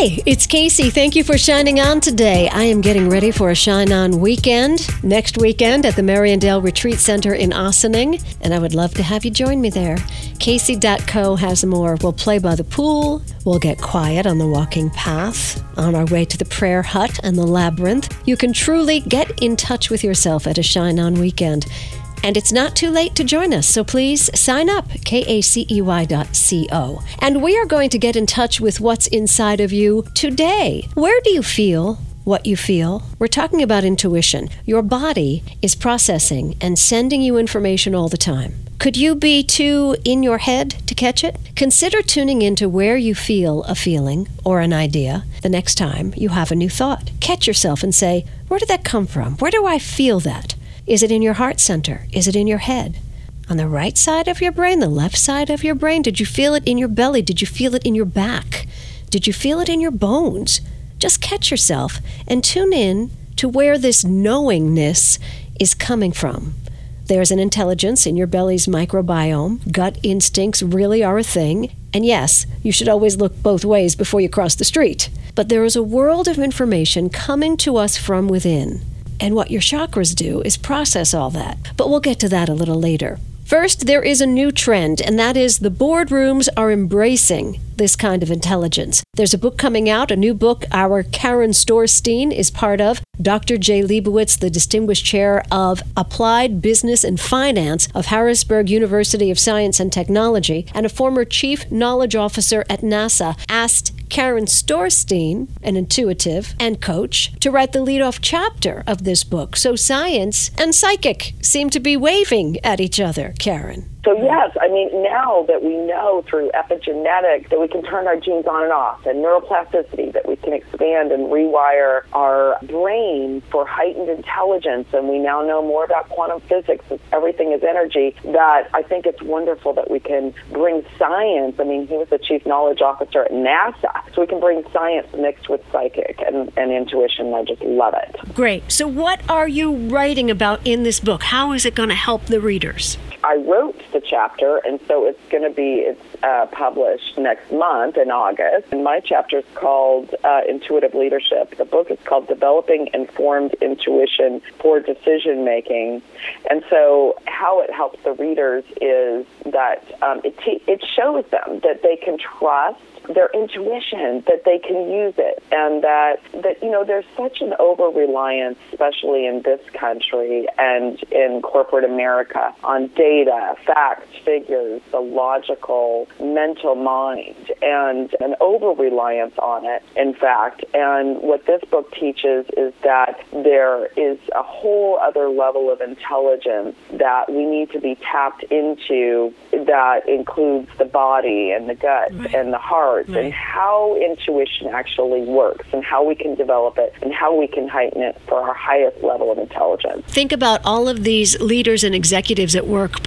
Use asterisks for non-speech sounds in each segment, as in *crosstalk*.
Hi, it's Kacey. Thank you for shining on today. I am getting ready for a Shine On weekend next weekend at the Mariandale Retreat Center in Ossining, and I would love to have you join me there. Kacey.co has more. We'll play by the pool, we'll get quiet on the walking path, on our way to the prayer hut and the labyrinth. You can truly get in touch with yourself at a Shine On weekend. And it's not too late to join us, so please sign up, kacey dot co. And we are going to get in touch with what's inside of you today. Where do you feel what you feel? We're talking about intuition. Your body is processing and sending you information all the time. Could you be too in your head to catch it? Consider tuning into where you feel a feeling or an idea the next time you have a new thought. Catch yourself and say, Where did that come from? Where do I feel that? Is it in your heart center? Is it in your head? On the right side of your brain, the left side of your brain? Did you feel it in your belly? Did you feel it in your back? Did you feel it in your bones? Just catch yourself and tune in to where this knowingness is coming from. There's an intelligence in your belly's microbiome. Gut instincts really are a thing. And yes, you should always look both ways before you cross the street. But there is a world of information coming to us from within. And what your chakras do is process all that. But we'll get to that a little later. First, there is a new trend, and that is the boardrooms are embracing this kind of intelligence. There's a book coming out, a new book our Karen Storsteen is part of. Dr. Jay Liebowitz, the Distinguished Chair of Applied Business and Finance of Harrisburg University of Science and Technology, and a former Chief Knowledge Officer at NASA, asked Karen Storsteen, an intuitive and coach, to write the lead-off chapter of this book. So science and psychic seem to be waving at each other, Karen. So yes, I mean now that we know through epigenetics that we can turn our genes on and off, and neuroplasticity that we can expand and rewire our brain for heightened intelligence, and we now know more about quantum physics. That everything is energy. That I think it's wonderful that we can bring science. I mean, he was the chief knowledge officer at NASA, so we can bring science mixed with psychic and, and intuition. I just love it. Great. So what are you writing about in this book? How is it going to help the readers? I wrote the chapter, and so it's going to be it's uh, published next month in August. And my chapter is called uh, Intuitive Leadership. The book is called Developing Informed Intuition for Decision Making. And so, how it helps the readers is that um, it te- it shows them that they can trust their intuition that they can use it and that that you know there's such an over reliance especially in this country and in corporate America on data facts figures the logical mental mind and an over reliance on it in fact and what this book teaches is that there is a whole other level of intelligence that we need to be tapped into that includes the body and the gut right. and the heart right. and how intuition actually works and how we can develop it and how we can heighten it for our highest level of intelligence. Think about all of these leaders and executives at work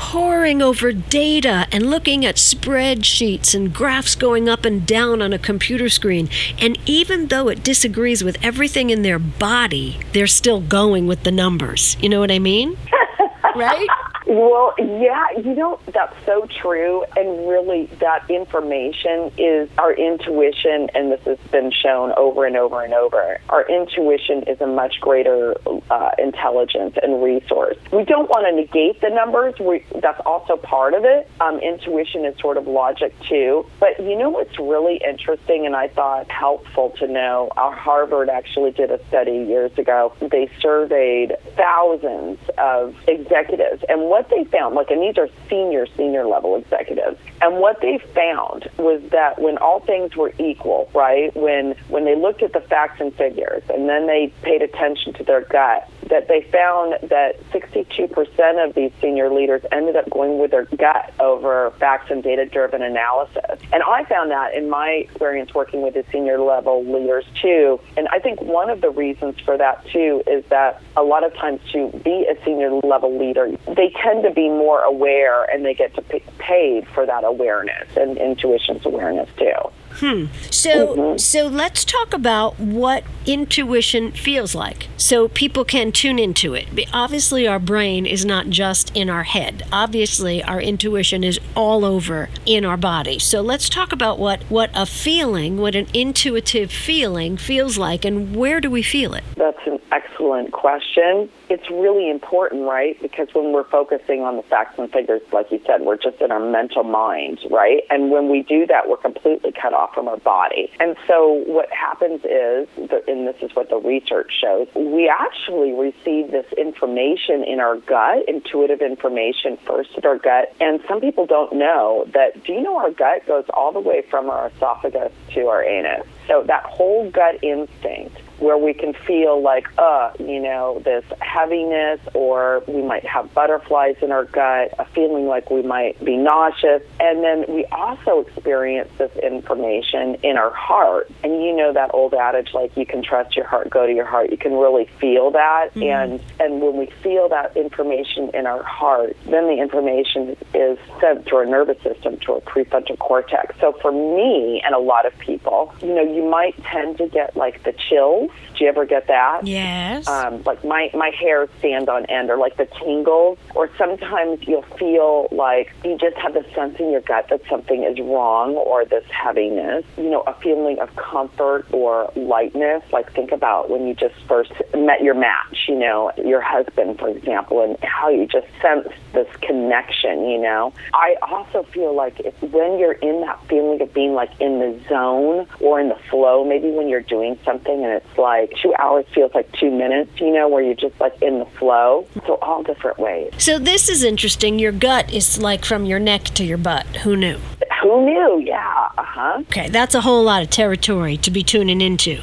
over data and looking at spreadsheets and graphs going up and down on a computer screen. And even though it disagrees with everything in their body, they're still going with the numbers. You know what I mean? *laughs* right? Well, yeah, you know, that's so true. And really, that information is our intuition, and this has been shown over and over and over. Our intuition is a much greater uh, intelligence and resource. We don't want to negate the numbers, we, that's also part of it. Um, intuition is sort of logic, too. But you know what's really interesting and I thought helpful to know? Our Harvard actually did a study years ago. They surveyed thousands of executives, and what what they found, look, and these are senior, senior level executives, and what they found was that when all things were equal, right, when when they looked at the facts and figures, and then they paid attention to their gut, that they found that 62% of these senior leaders ended up going with their gut over facts and data driven analysis. And I found that in my experience working with the senior level leaders too. And I think one of the reasons for that too is that a lot of times to be a senior level leader, they tend to be more aware and they get to paid for that awareness and intuition's awareness too. Hmm. So mm-hmm. so let's talk about what intuition feels like. So people can tune into it. Obviously our brain is not just in our head. Obviously our intuition is all over in our body. So let's talk about what what a feeling, what an intuitive feeling feels like and where do we feel it? That's an excellent question. It's really important, right? Because when we're focusing on the facts and figures like you said, we're just in our mental mind, right? And when we do that, we're completely cut off from our body. And so what happens is, and this is what the research shows, we actually receive this information in our gut, intuitive information first in our gut. And some people don't know that, do you know our gut goes all the way from our esophagus to our anus? So that whole gut instinct where we can feel like, uh, you know, this heaviness, or we might have butterflies in our gut, a feeling like we might be nauseous. And then we also experience this information in our heart. And you know that old adage, like, you can trust your heart, go to your heart. You can really feel that. Mm-hmm. And, and when we feel that information in our heart, then the information is sent through our nervous system to our prefrontal cortex. So for me and a lot of people, you know, you might tend to get like the chills do you ever get that? Yes. Um, like my my hair stand on end, or like the tingles, or sometimes you'll feel like you just have the sense in your gut that something is wrong, or this heaviness. You know, a feeling of comfort or lightness. Like think about when you just first met your match. You know, your husband, for example, and how you just sense this connection. You know, I also feel like if when you're in that feeling of being like in the zone or in the flow, maybe when you're doing something and it's like two hours feels like two minutes, you know, where you're just like in the flow. So all different ways. So this is interesting. Your gut is like from your neck to your butt. Who knew? Who knew? Yeah. Uh huh. Okay, that's a whole lot of territory to be tuning into.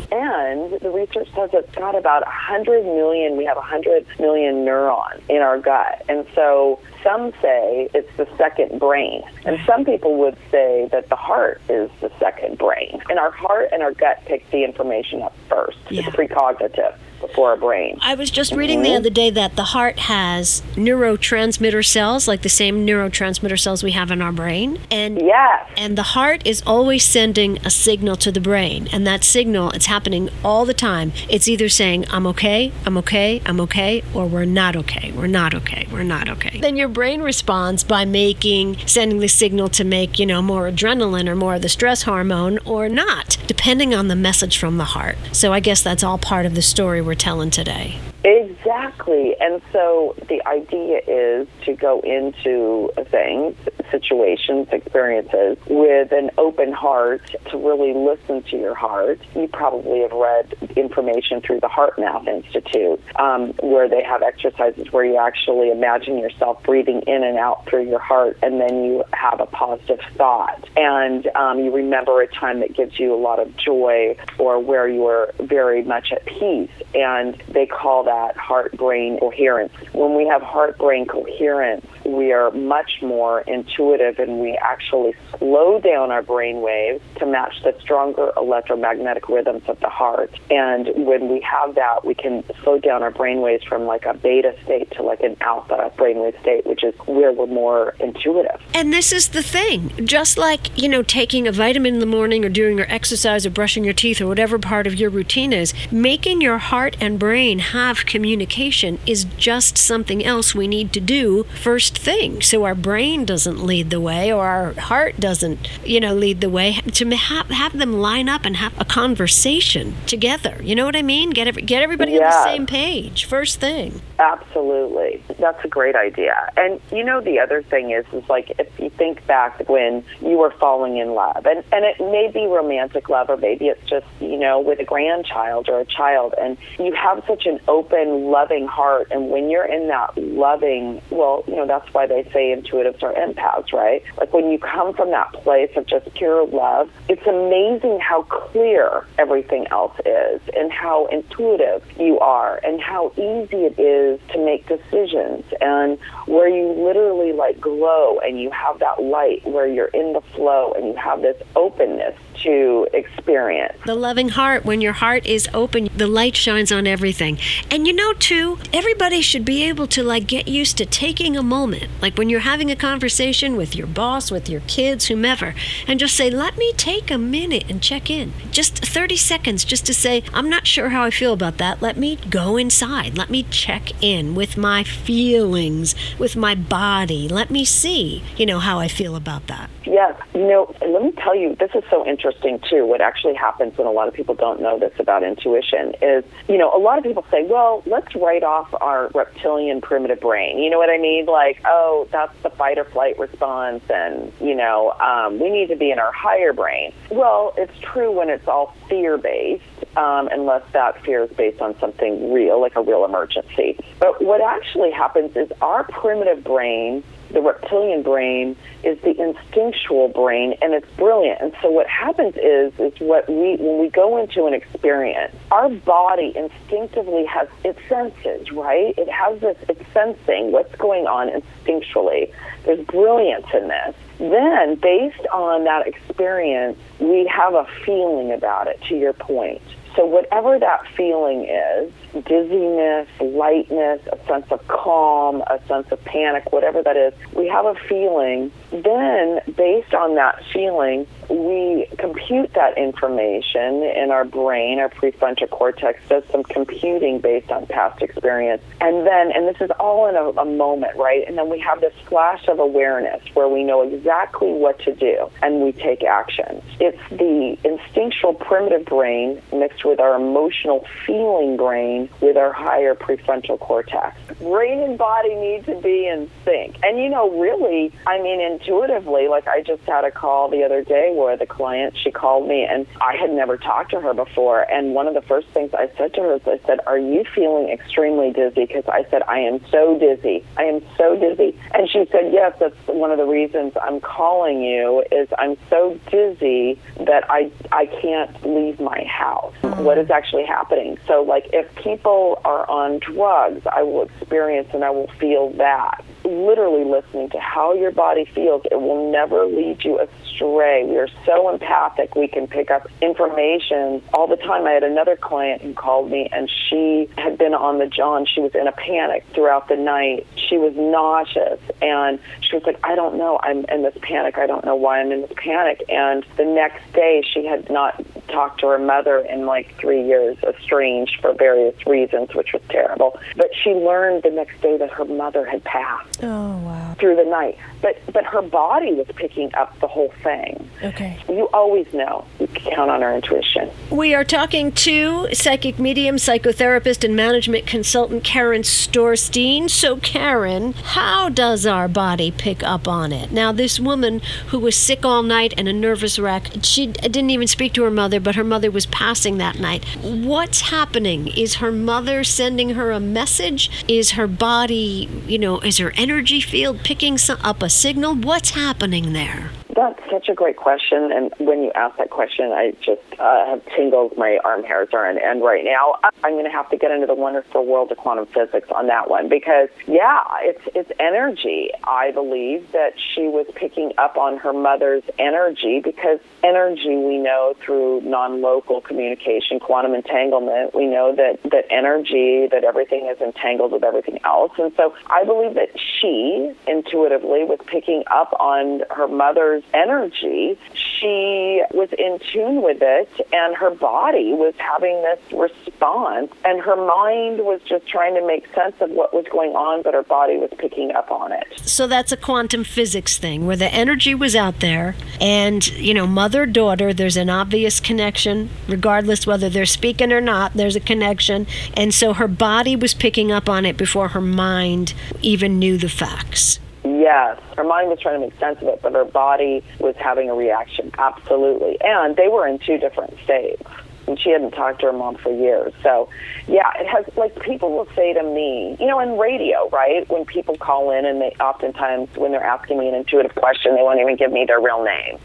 Research says it's got about 100 million, we have 100 million neurons in our gut. And so some say it's the second brain. And some people would say that the heart is the second brain. And our heart and our gut pick the information up first. Yeah. It's precognitive before our brain. I was just reading mm-hmm. the other day that the heart has neurotransmitter cells, like the same neurotransmitter cells we have in our brain. And yes. and the heart is always sending a signal to the brain. And that signal, it's happening all the time. It's either saying, I'm okay, I'm okay, I'm okay, or we're not okay, we're not okay, we're not okay. Then your brain responds by making, sending the signal to make, you know, more adrenaline or more of the stress hormone or not, depending on the message from the heart. So I guess that's all part of the story we're telling today. Exactly. And so the idea is to go into things, situations, experiences with an open heart to really listen to your heart. You probably have read information through the HeartMath Institute um, where they have exercises where you actually imagine yourself breathing in and out through your heart and then you have a positive thought. And um, you remember a time that gives you a lot of joy or where you are very much at peace. And they call that heart brain coherence. When we have heart brain coherence, we are much more intuitive and we actually slow down our brain waves to match the stronger electromagnetic rhythms of the heart. And when we have that, we can slow down our brain waves from like a beta state to like an alpha brainwave state, which is where we're more intuitive. And this is the thing. Just like, you know, taking a vitamin in the morning or doing your exercise or brushing your teeth or whatever part of your routine is, making your heart and brain have communication is just something else we need to do first thing so our brain doesn't lead the way or our heart doesn't you know lead the way to have, have them line up and have a conversation together you know what i mean? Get every, get everybody on the same page first thing. Absolutely. That's a great idea. And you know the other thing is is like if you think back when you were falling in love and and it may be romantic love or maybe it's just you know with a grandchild or a child and you have such an open loving heart and when you're in that loving well you know that's that's why they say intuitives are empaths, right? Like when you come from that place of just pure love, it's amazing how clear everything else is and how intuitive you are and how easy it is to make decisions and where you literally like glow and you have that light where you're in the flow and you have this openness to experience. The loving heart, when your heart is open, the light shines on everything. And you know, too, everybody should be able to like get used to taking a moment, like when you're having a conversation with your boss, with your kids, whomever, and just say, let me take a minute and check in. Just 30 seconds just to say, I'm not sure how I feel about that. Let me go inside. Let me check in with my feelings, with my body. Let me see, you know, how I feel about that. Yes. You know, let me tell you, this is so interesting too. What actually happens when a lot of people don't know this about intuition is, you know, a lot of people say, well, let's write off our reptilian primitive brain. You know what I mean? Like, oh, that's the fight or flight response, and, you know, um, we need to be in our higher brain. Well, it's true when it's all fear based, um, unless that fear is based on something real, like a real emergency. But what actually happens is our primitive brain the reptilian brain is the instinctual brain and it's brilliant. And so what happens is is what we when we go into an experience our body instinctively has its senses right? It has this it's sensing what's going on instinctually. There's brilliance in this. Then based on that experience we have a feeling about it to your point. So whatever that feeling is, dizziness, lightness, a sense of calm, a sense of panic, whatever that is, we have a feeling. Then, based on that feeling, we compute that information in our brain. Our prefrontal cortex does some computing based on past experience. And then, and this is all in a, a moment, right? And then we have this flash of awareness where we know exactly what to do and we take action. It's the instinctual primitive brain mixed with our emotional feeling brain with our higher prefrontal cortex. Brain and body need to be in sync. And you know, really, I mean, intuitively, like I just had a call the other day where the client, she called me and I had never talked to her before. And one of the first things I said to her is, I said, Are you feeling extremely dizzy? Because I said, I am so dizzy. I am so dizzy. And she said, Yes, that's one of the reasons I'm calling you is I'm so dizzy that I I can't leave my house. What is actually happening? So like if people are on drugs, I will experience and I will feel that. Literally listening to how your body feels, it will never lead you We are so empathic, we can pick up information all the time. I had another client who called me, and she had been on the John. She was in a panic throughout the night. She was nauseous, and she was like, I don't know. I'm in this panic. I don't know why I'm in this panic. And the next day, she had not talked to her mother in like three years, estranged for various reasons, which was terrible. But she learned the next day that her mother had passed. Oh wow! Through the night, but but her body was picking up the whole thing. Okay. You always know. You can count on our intuition. We are talking to psychic medium, psychotherapist, and management consultant Karen Storsteen. So Karen, how does our body pick up on it? Now, this woman who was sick all night and a nervous wreck, she didn't even speak to her mother, but her mother was passing that night. What's happening? Is her mother sending her a message? Is her body, you know, is her energy field picking up a signal? What's happening there? That's such a great question. And when you ask that question, I just uh, have tingles. My arm hairs are on end right now. I'm going to have to get into the wonderful world of quantum physics on that one because, yeah, it's it's energy. I believe that she was picking up on her mother's energy because energy we know through non-local communication, quantum entanglement. We know that that energy, that everything is entangled with everything else, and so I believe that she intuitively was picking up on her mother's energy, she was in tune with it, and her body was having this response, and her mind was just trying to make sense of what was going on, but her body was picking up on it. So that's a quantum physics thing where the energy was out there, and, you know, mother daughter, there's an obvious connection, regardless whether they're speaking or not, there's a connection. And so her body was picking up on it before her mind even knew the facts. Yes, her mind was trying to make sense of it, but her body was having a reaction. Absolutely. And they were in two different states. and she hadn't talked to her mom for years. So, yeah, it has like people will say to me, you know, in radio, right? When people call in and they oftentimes when they're asking me an intuitive question, they won't even give me their real name.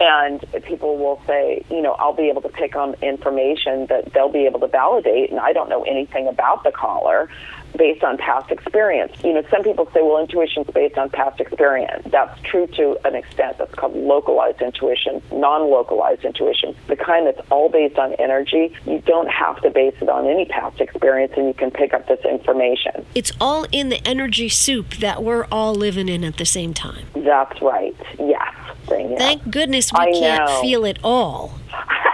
And people will say, you know, I'll be able to pick on information that they'll be able to validate, and I don't know anything about the caller based on past experience. You know, some people say, well, intuition's based on past experience. That's true to an extent. That's called localized intuition, non-localized intuition, the kind that's all based on energy. You don't have to base it on any past experience, and you can pick up this information. It's all in the energy soup that we're all living in at the same time. That's right. Yes. Thank goodness we I can't know. feel it all. *laughs*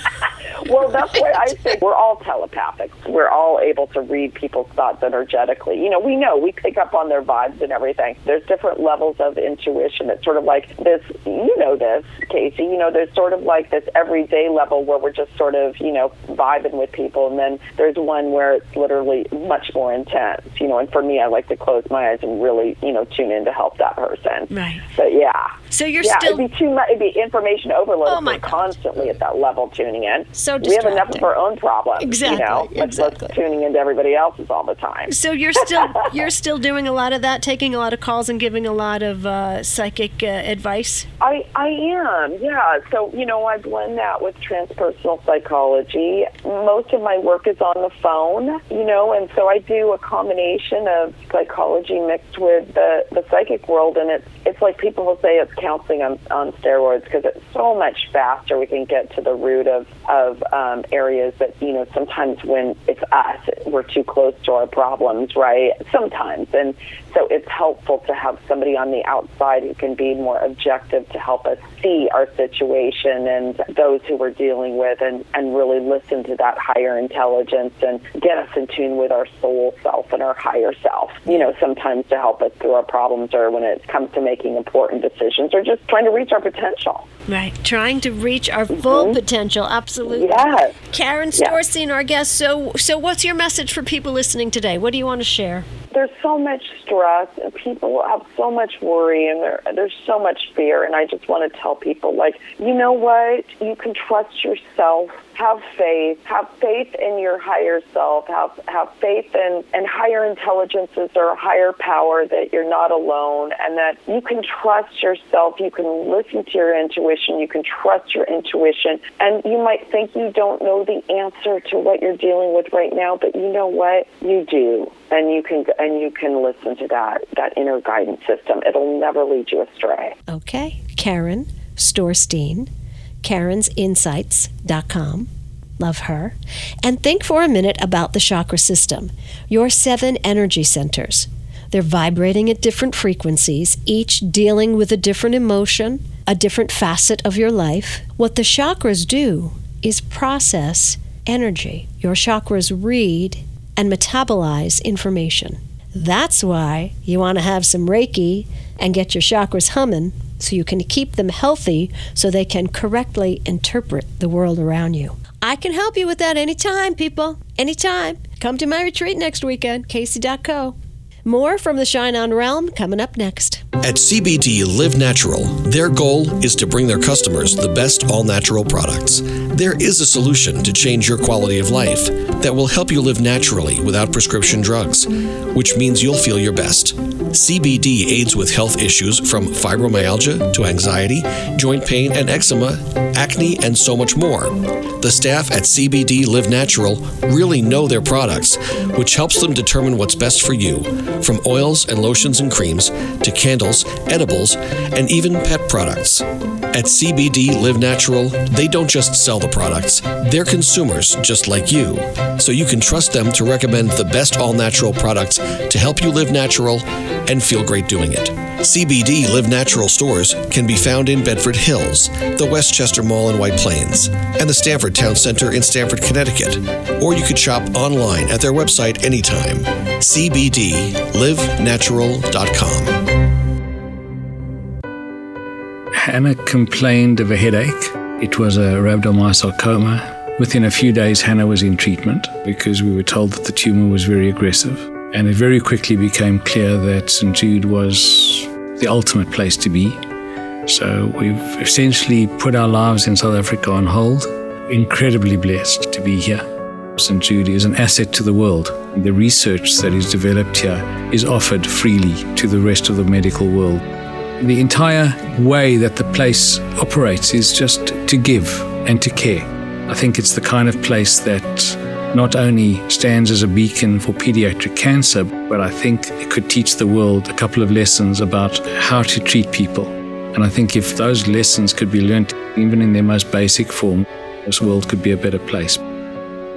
*laughs* well, that's why I say we're all telepathic. We're all able to read people's thoughts energetically. You know, we know we pick up on their vibes and everything. There's different levels of intuition. It's sort of like this. You know this, Kacey. You know, there's sort of like this everyday level where we're just sort of you know vibing with people, and then there's one where it's literally much more intense. You know, and for me, I like to close my eyes and really you know tune in to help that person. Right. But yeah. So you're yeah, still. It'd be too much. It'd be information overload. Oh my constantly at that level tuning in. So we have enough of our own problems. Exactly. You know, exactly. tuning into everybody else's all the time. So you're still you're still doing a lot of that, taking a lot of calls and giving a lot of uh, psychic uh, advice. I I am. Yeah. So you know, I blend that with transpersonal psychology. Most of my work is on the phone. You know, and so I do a combination of psychology mixed with the the psychic world, and it's it's like people will say it's counseling on on steroids because it's so much faster. We can get to the root of of um, areas that you know sometimes when it's us, we're too close to our problems, right? Sometimes, and so it's helpful to have somebody on the outside who can be more objective to help us see our situation and those who we're dealing with, and and really listen to that higher intelligence and get us in tune with our soul self and our higher self. You know, sometimes to help us through our problems or when it comes to making important decisions or just trying to reach our potential. Right, trying to reach our full mm-hmm. potential. Absolutely. Yes. Karen Storsteen, yes. our guest. So, so what's your message for people listening today? What do you want to share? There's so much stress, and people have so much worry, and there, there's so much fear. And I just want to tell people, like, you know what? You can trust yourself have faith. Have faith in your higher self. Have have faith in, in higher intelligences or higher power that you're not alone and that you can trust yourself. You can listen to your intuition. You can trust your intuition. And you might think you don't know the answer to what you're dealing with right now, but you know what? You do. And you can and you can listen to that that inner guidance system. It'll never lead you astray. Okay. Karen Storsteen karensinsights.com. Love her. And think for a minute about the chakra system, your seven energy centers. They're vibrating at different frequencies, each dealing with a different emotion, a different facet of your life. What the chakras do is process energy. Your chakras read and metabolize information. That's why you want to have some Reiki and get your chakras humming so you can keep them healthy so they can correctly interpret the world around you. I can help you with that anytime, people. Anytime. Come to my retreat next weekend, kacey.co. More from the Shine On Realm coming up next. At CBD Live Natural, their goal is to bring their customers the best all natural products. There is a solution to change your quality of life that will help you live naturally without prescription drugs, which means you'll feel your best. CBD aids with health issues from fibromyalgia to anxiety, joint pain and eczema, acne, and so much more. The staff at CBD Live Natural really know their products, which helps them determine what's best for you, from oils and lotions and creams to candles, edibles, and even pet products. At CBD Live Natural, they don't just sell the products, they're consumers just like you. So you can trust them to recommend the best all natural products to help you live natural and feel great doing it. CBD Live Natural stores can be found in Bedford Hills, the Westchester Mall in White Plains, and the Stamford Town Center in Stamford, Connecticut. Or you could shop online at their website anytime. CBDLiveNatural.com. Hannah complained of a headache. It was a rhabdomyosarcoma. Within a few days, Hannah was in treatment because we were told that the tumor was very aggressive. And it very quickly became clear that St. Jude was the ultimate place to be. So we've essentially put our lives in South Africa on hold. incredibly blessed to be here. St. Jude is an asset to the world. The research that is developed here is offered freely to the rest of the medical world. The entire way that the place operates is just to give and to care. I think it's the kind of place that not only stands as a beacon for pediatric cancer, but I think it could teach the world a couple of lessons about how to treat people. And I think if those lessons could be learned, even in their most basic form, this world could be a better place.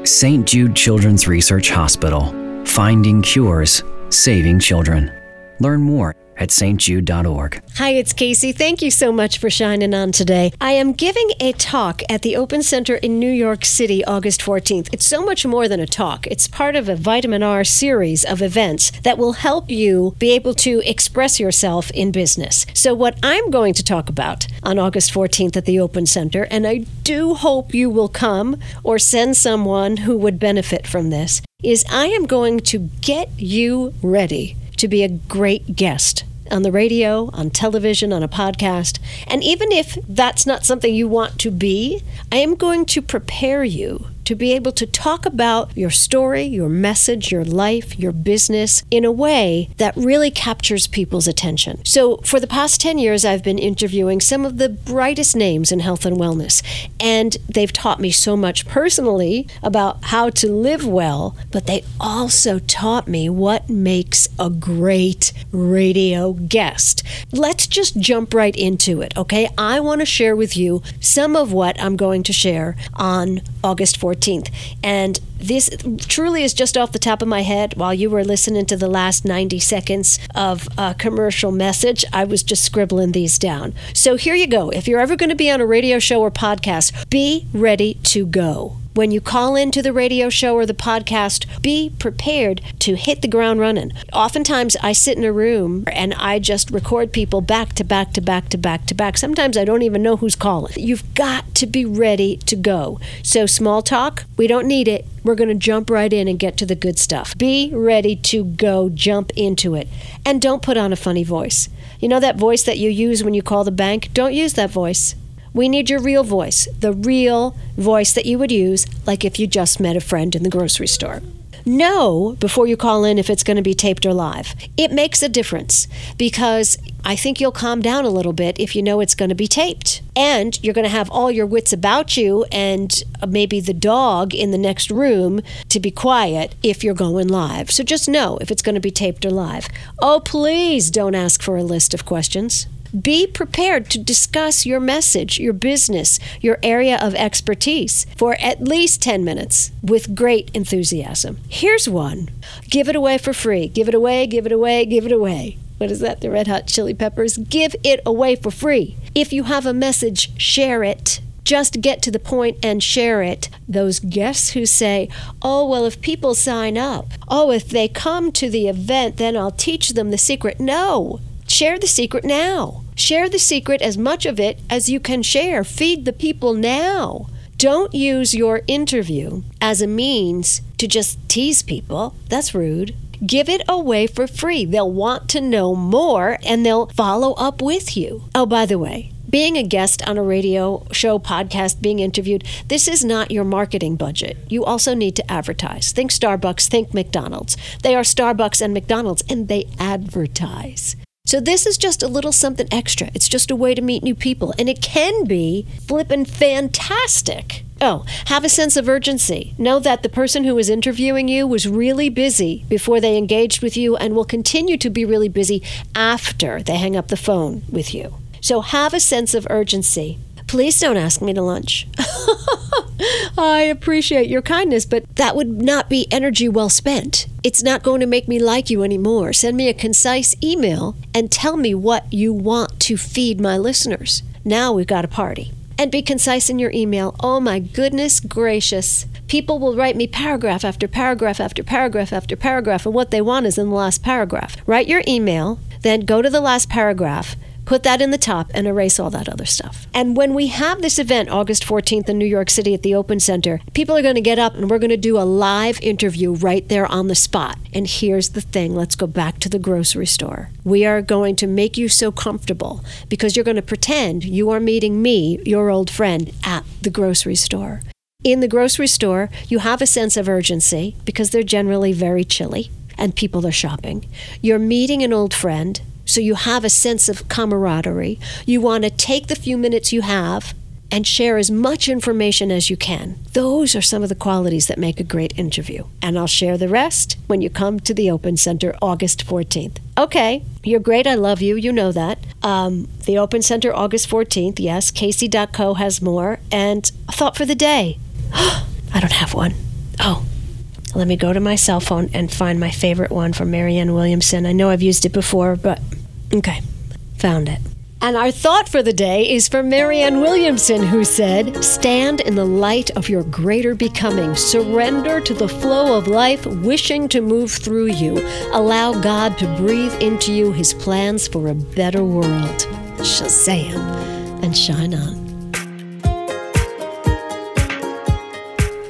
St. Jude Children's Research Hospital, finding cures, saving children. Learn more at stjude.org. Hi, it's Kacey. Thank you so much for shining on today. I am giving a talk at the Open Center in New York City August 14th. It's so much more than a talk, it's part of a vitamin R series of events that will help you be able to express yourself in business. So, what I'm going to talk about on August 14th at the Open Center, and I do hope you will come or send someone who would benefit from this, is I am going to get you ready to be a great guest on the radio, on television, on a podcast. And even if that's not something you want to be, I am going to prepare you to be able to talk about your story, your message, your life, your business in a way that really captures people's attention. So, for the past 10 years, I've been interviewing some of the brightest names in health and wellness, and they've taught me so much personally about how to live well, but they also taught me what makes a great radio guest. Let's just jump right into it, okay? I want to share with you some of what I'm going to share on August 14th. 14th. And this truly is just off the top of my head while you were listening to the last 90 seconds of a commercial message. I was just scribbling these down. So here you go. If you're ever going to be on a radio show or podcast, be ready to go when you call into the radio show or the podcast, be prepared to hit the ground running. Oftentimes, I sit in a room and I just record people back to back to back to back to back. Sometimes I don't even know who's calling. You've got to be ready to go. So, small talk, we don't need it. We're going to jump right in and get to the good stuff. Be ready to go, jump into it. And don't put on a funny voice. You know that voice that you use when you call the bank? Don't use that voice. We need your real voice, the real voice that you would use, like if you just met a friend in the grocery store. Know before you call in if it's going to be taped or live. It makes a difference because I think you'll calm down a little bit if you know it's going to be taped. And you're going to have all your wits about you and uh, maybe the dog in the next room to be quiet if you're going live. So just know if it's going to be taped or live. Oh, please don't ask for a list of questions. Be prepared to discuss your message, your business, your area of expertise for at least 10 minutes with great enthusiasm. Here's one give it away for free. Give it away, give it away, give it away. What is that? The Red Hot Chili Peppers? Give it away for free. If you have a message, share it just get to the point and share it. Those guests who say, oh, well, if people sign up, oh, if they come to the event, then I'll teach them the secret. No, share the secret now. Share the secret as much of it as you can share. Feed the people now. Don't use your interview as a means to just tease people. That's rude. Give it away for free. They'll want to know more and they'll follow up with you. Oh, by the way, being a guest on a radio show, podcast, being interviewed, this is not your marketing budget. You also need to advertise. Think Starbucks, think McDonald's. They are Starbucks and McDonald's, and they advertise. So this is just a little something extra. It's just a way to meet new people, and it can be flippin' fantastic. Oh, have a sense of urgency. Know that the person who is interviewing you was really busy before they engaged with you and will continue to be really busy after they hang up the phone with you. So have a sense of urgency. Please don't ask me to lunch. *laughs* I appreciate your kindness, but that would not be energy well spent. It's not going to make me like you anymore. Send me a concise email and tell me what you want to feed my listeners. Now we've got a party. And be concise in your email. Oh my goodness gracious. People will write me paragraph after paragraph after paragraph after paragraph, and what they want is in the last paragraph. Write your email, then go to the last paragraph put that in the top and erase all that other stuff. And when we have this event, August 14th in New York City at the Open Center, people are going to get up and we're going to do a live interview right there on the spot. And here's the thing let's go back to the grocery store. We are going to make you so comfortable because you're going to pretend you are meeting me, your old friend, at the grocery store. In the grocery store, you have a sense of urgency because they're generally very chilly and people are shopping. You're meeting an old friend, so you have a sense of camaraderie. You want to take the few minutes you have and share as much information as you can. Those are some of the qualities that make a great interview. And I'll share the rest when you come to the Open Center August 14th. Okay, you're great. I love you. You know that. Um, the Open Center August 14th. Yes, Kacey.co has more. And a thought for the day. *gasps* I don't have one. Oh, let me go to my cell phone and find my favorite one from Marianne Williamson. I know I've used it before, but okay, found it. And our thought for the day is from Marianne Williamson, who said, Stand in the light of your greater becoming. Surrender to the flow of life, wishing to move through you. Allow God to breathe into you his plans for a better world. Shazam! And shine on.